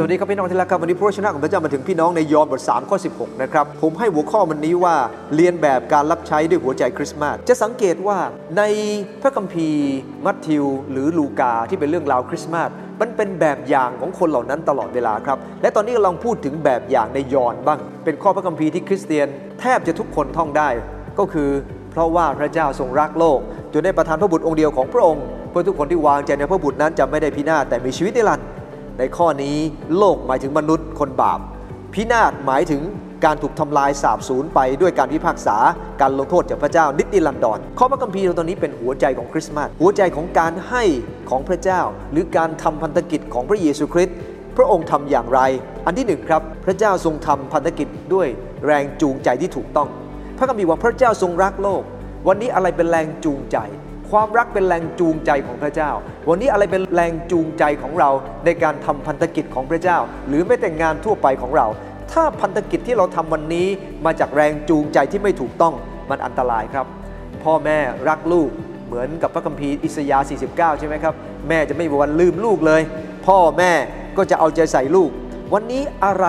สวัสดีครับพี่น้องที่รักครับวันนี้พระวจนะของพระเจ้ามาถึงพี่น้องในยอห์นบท3ข้อ16นะครับผมให้หัวข้อวันนี้ว่าเรียนแบบการรับใช้ด้วยหัวใจคริสต์มาสจะสังเกตว่าในพระคัมภีร์ มัทธิว หรือลูกาที่เป็นเรื่องราวคริสต์มาสมันเป็นแบบอย่างของคนเหล่านั้นตลอดเวลาครับ และตอนนี้กำลังพูดถึงแบบอย่างในยอห์นบ้าง เป็นข้อพระคัมภีร์ที่คริสเตียนแทบจะทุกคนท่องได้ ก็คือเพราะว่าพระเจ้าทรงรักโลกจนได้ประทานพระบุตรองค์เดียวของพระองค์เพื่อทุกคนที่วางใจในพระบุตรนั้นจะไม่ได้พินาศแต่มีชีวิตนิรันดร์ ในข้อนี้โลกหมายถึงมนุษย์คนบาป พินาศหมายถึงการถูกทำลายสาบสูญไปด้วยการพิพากษาการลงโทษจากพระเจ้านิติลันดอนข้อพระคัมภีร์ตอนนี้เป็นหัวใจของคริสต์มาสหัวใจของการให้ของพระเจ้า หรือการทำพันธกิจของพระเยซูคริสต์พระองค์ทำอย่างไร อันที่หนึ่งครับ พระเจ้าทรงทำพันธกิจด้วยแรงจูงใจที่ถูกต้อง พระคัมภีร์ว่าพระเจ้าทรงรักโลก วันนี้อะไรเป็นแรงจูงใจ ความรักเป็นแรงจูงใจของพระเจ้า วันนี้อะไรเป็นแรงจูงใจของเราในการทำพันธกิจของพระเจ้า หรือไม่แต่งงานทั่วไปของเรา ถ้าพันธกิจที่เราทำวันนี้มาจากแรงจูงใจที่ไม่ถูกต้องมันอันตรายครับ พ่อแม่รักลูกเหมือนกับพระคัมภีร์อิสยาห์ 49 ใช่ไหมครับ แม่จะไม่มีวันลืมลูกเลย พ่อแม่ก็จะเอาใจใส่ลูก วันนี้อะไร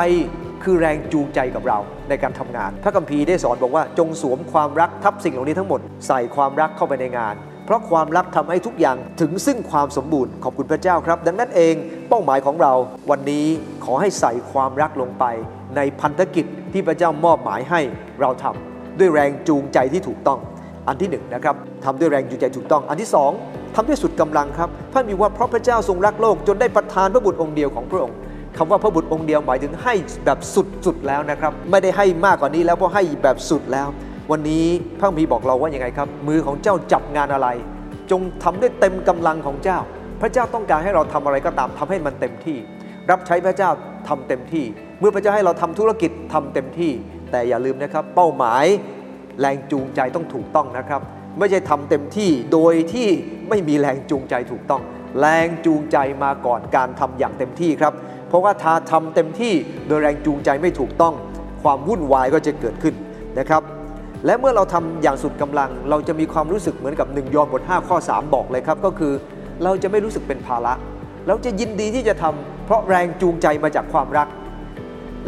คือแรงจูงใจกับเราในการทำงาน พระคัมภีร์ได้สอนบอกว่าจงสวมความรักทับสิ่งเหล่านี้ทั้งหมด ใส่ความรักเข้าไปในงาน เพราะความรักทำให้ทุกอย่างถึงซึ่งความสมบูรณ์ขอบคุณพระเจ้าครับ ดังนั้นเองเป้าหมายของเราวันนี้ขอให้ใส่ความรักลงไป ในพันธกิจที่พระเจ้ามอบหมายให้เราทำด้วยแรงจูงใจที่ถูกต้อง อันที่หนึ่งนะครับทำด้วยแรงจูงใจถูกต้อง อันที่สองทำด้วยสุดกำลังครับพระมีว่าเพราะพระเจ้าทรงรักโลก จนได้ประทานพระบุตรองค์เดียวของพระองค์คำว่าพระบุตรองค์เดียวหมายถึงให้แบบสุดๆแล้วนะครับ ไม่ได้ให้มากกว่านี้แล้วเพราะให้แบบสุดแล้ว วันนี้พระมีบอกเราว่ายังไงครับ มือของเจ้าจับงานอะไร จงทำด้วยเต็มกำลังของเจ้า พระเจ้าต้องการให้เราทำอะไรก็ตามทำให้มันเต็มที่ รับใช้พระเจ้าทำเต็มที่ เมื่อพระเจ้าให้เราทำธุรกิจทำเต็มที่ แต่อย่าลืมนะครับ เป้าหมายแรงจูงใจต้องถูกต้องนะครับ ไม่ใช่ทำเต็มที่โดยที่ไม่มีแรงจูงใจถูกต้อง แรงจูงใจมาก่อนการทำอย่างเต็มที่ครับ เพราะว่าถ้าทำเต็มที่โดยแรงจูงใจไม่ถูกต้อง ความวุ่นวายก็จะเกิดขึ้นนะครับ และเมื่อเราทำอย่างสุดกำลัง เราจะมีความรู้สึกเหมือนกับหนึ่งยอห์นบท5ข้อ 3 บอกเลยครับ ก็คือเราจะไม่รู้สึกเป็นภาระ เราจะยินดีที่จะทำเพราะแรงจูงใจมาจากความรัก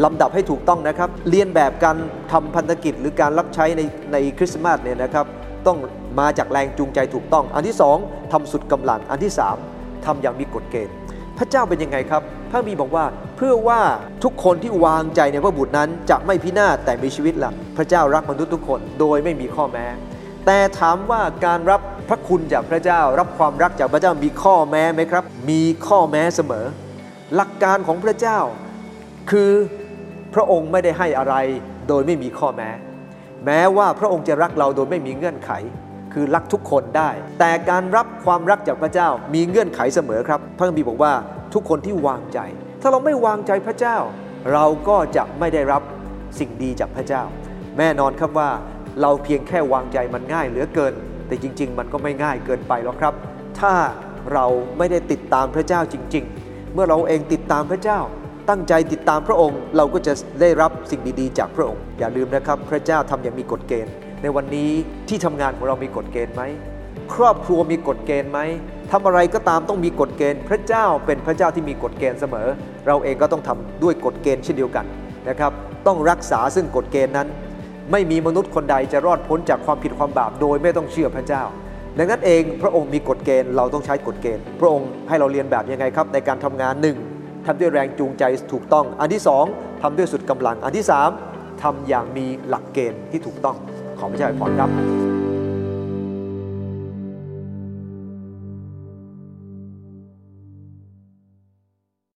ลำดับให้ถูกต้องนะครับ เรียนแบบการทำพันธกิจหรือการรับใช้ในในคริสต์มาสเนี่ยนะครับ ต้องมาจากแรงจูงใจถูกต้อง อันที่สองทำสุดกำลังอันที่สามทำอย่างมีกฎเกณฑ์ พระเจ้าเป็นยังไงครับ พระบีบอกว่าเพื่อว่าทุกคนที่วางใจในพระบุตรนั้นจะไม่พินาศแต่มีชีวิตละพระเจ้ารักมนุษย์ทุกคนโดยไม่มีข้อแม้ แต่ถามว่าการรับพระคุณจากพระเจ้ารับความรักจากพระเจ้ามีข้อแม้ไหมครับ มีข้อแม้เสมอ หลักการของพระเจ้า คือพระองค์ไม่ได้ให้อะไรโดยไม่มีข้อแม้ แม้ว่าพระองค์จะรักเราโดยไม่มีเงื่อนไขคือรักทุกคนได้ แต่การรับความรักจากพระเจ้ามีเงื่อนไขเสมอครับ พระคัมภีร์บอกว่า ทุกคนที่วางใจ ถ้าเราไม่วางใจพระเจ้า เราก็จะไม่ได้รับสิ่งดีจากพระเจ้า แน่นอนครับว่าเราเพียงแค่วางใจมันง่ายเหลือเกิน แต่จริง ๆ มันก็ไม่ง่ายเกินไปหรอกครับ ถ้าเราไม่ได้ติดตามพระเจ้าจริง ๆ เมื่อเราเองติดตามพระเจ้า ตั้งใจติดตามพระองค์ เราก็จะได้รับสิ่งดีๆ จากพระองค์ อย่าลืมนะครับ พระเจ้าทำอย่างมีกฎเกณฑ์ ในวันนี้ที่ทำงานของเรามีกฎเกณฑ์ไหม ครอบครัวมีกฎเกณฑ์ไหม ทำอะไรก็ตามต้องมีกฎเกณฑ์ พระเจ้าเป็นพระเจ้าที่มีกฎเกณฑ์เสมอ เราเองก็ต้องทำด้วยกฎเกณฑ์เช่นเดียวกันนะครับต้องรักษาซึ่งกฎเกณฑ์นั้น ไม่มีมนุษย์คนใดจะรอดพ้นจากความผิดความบาปโดยไม่ต้องเชื่อพระเจ้า ดังนั้นเองพระองค์มีกฎเกณฑ์เราต้องใช้กฎเกณฑ์ พระองค์ให้เราเรียนแบบยังไงครับในการทำงานหนึ่งทำด้วยแรงจูงใจถูกต้อง อันที่สองทำด้วยสุดกำลัง อันที่สามทำอย่างมีหลักเกณฑ์ที่ถูกต้อง ขอพระเจ้าอวยพรครับ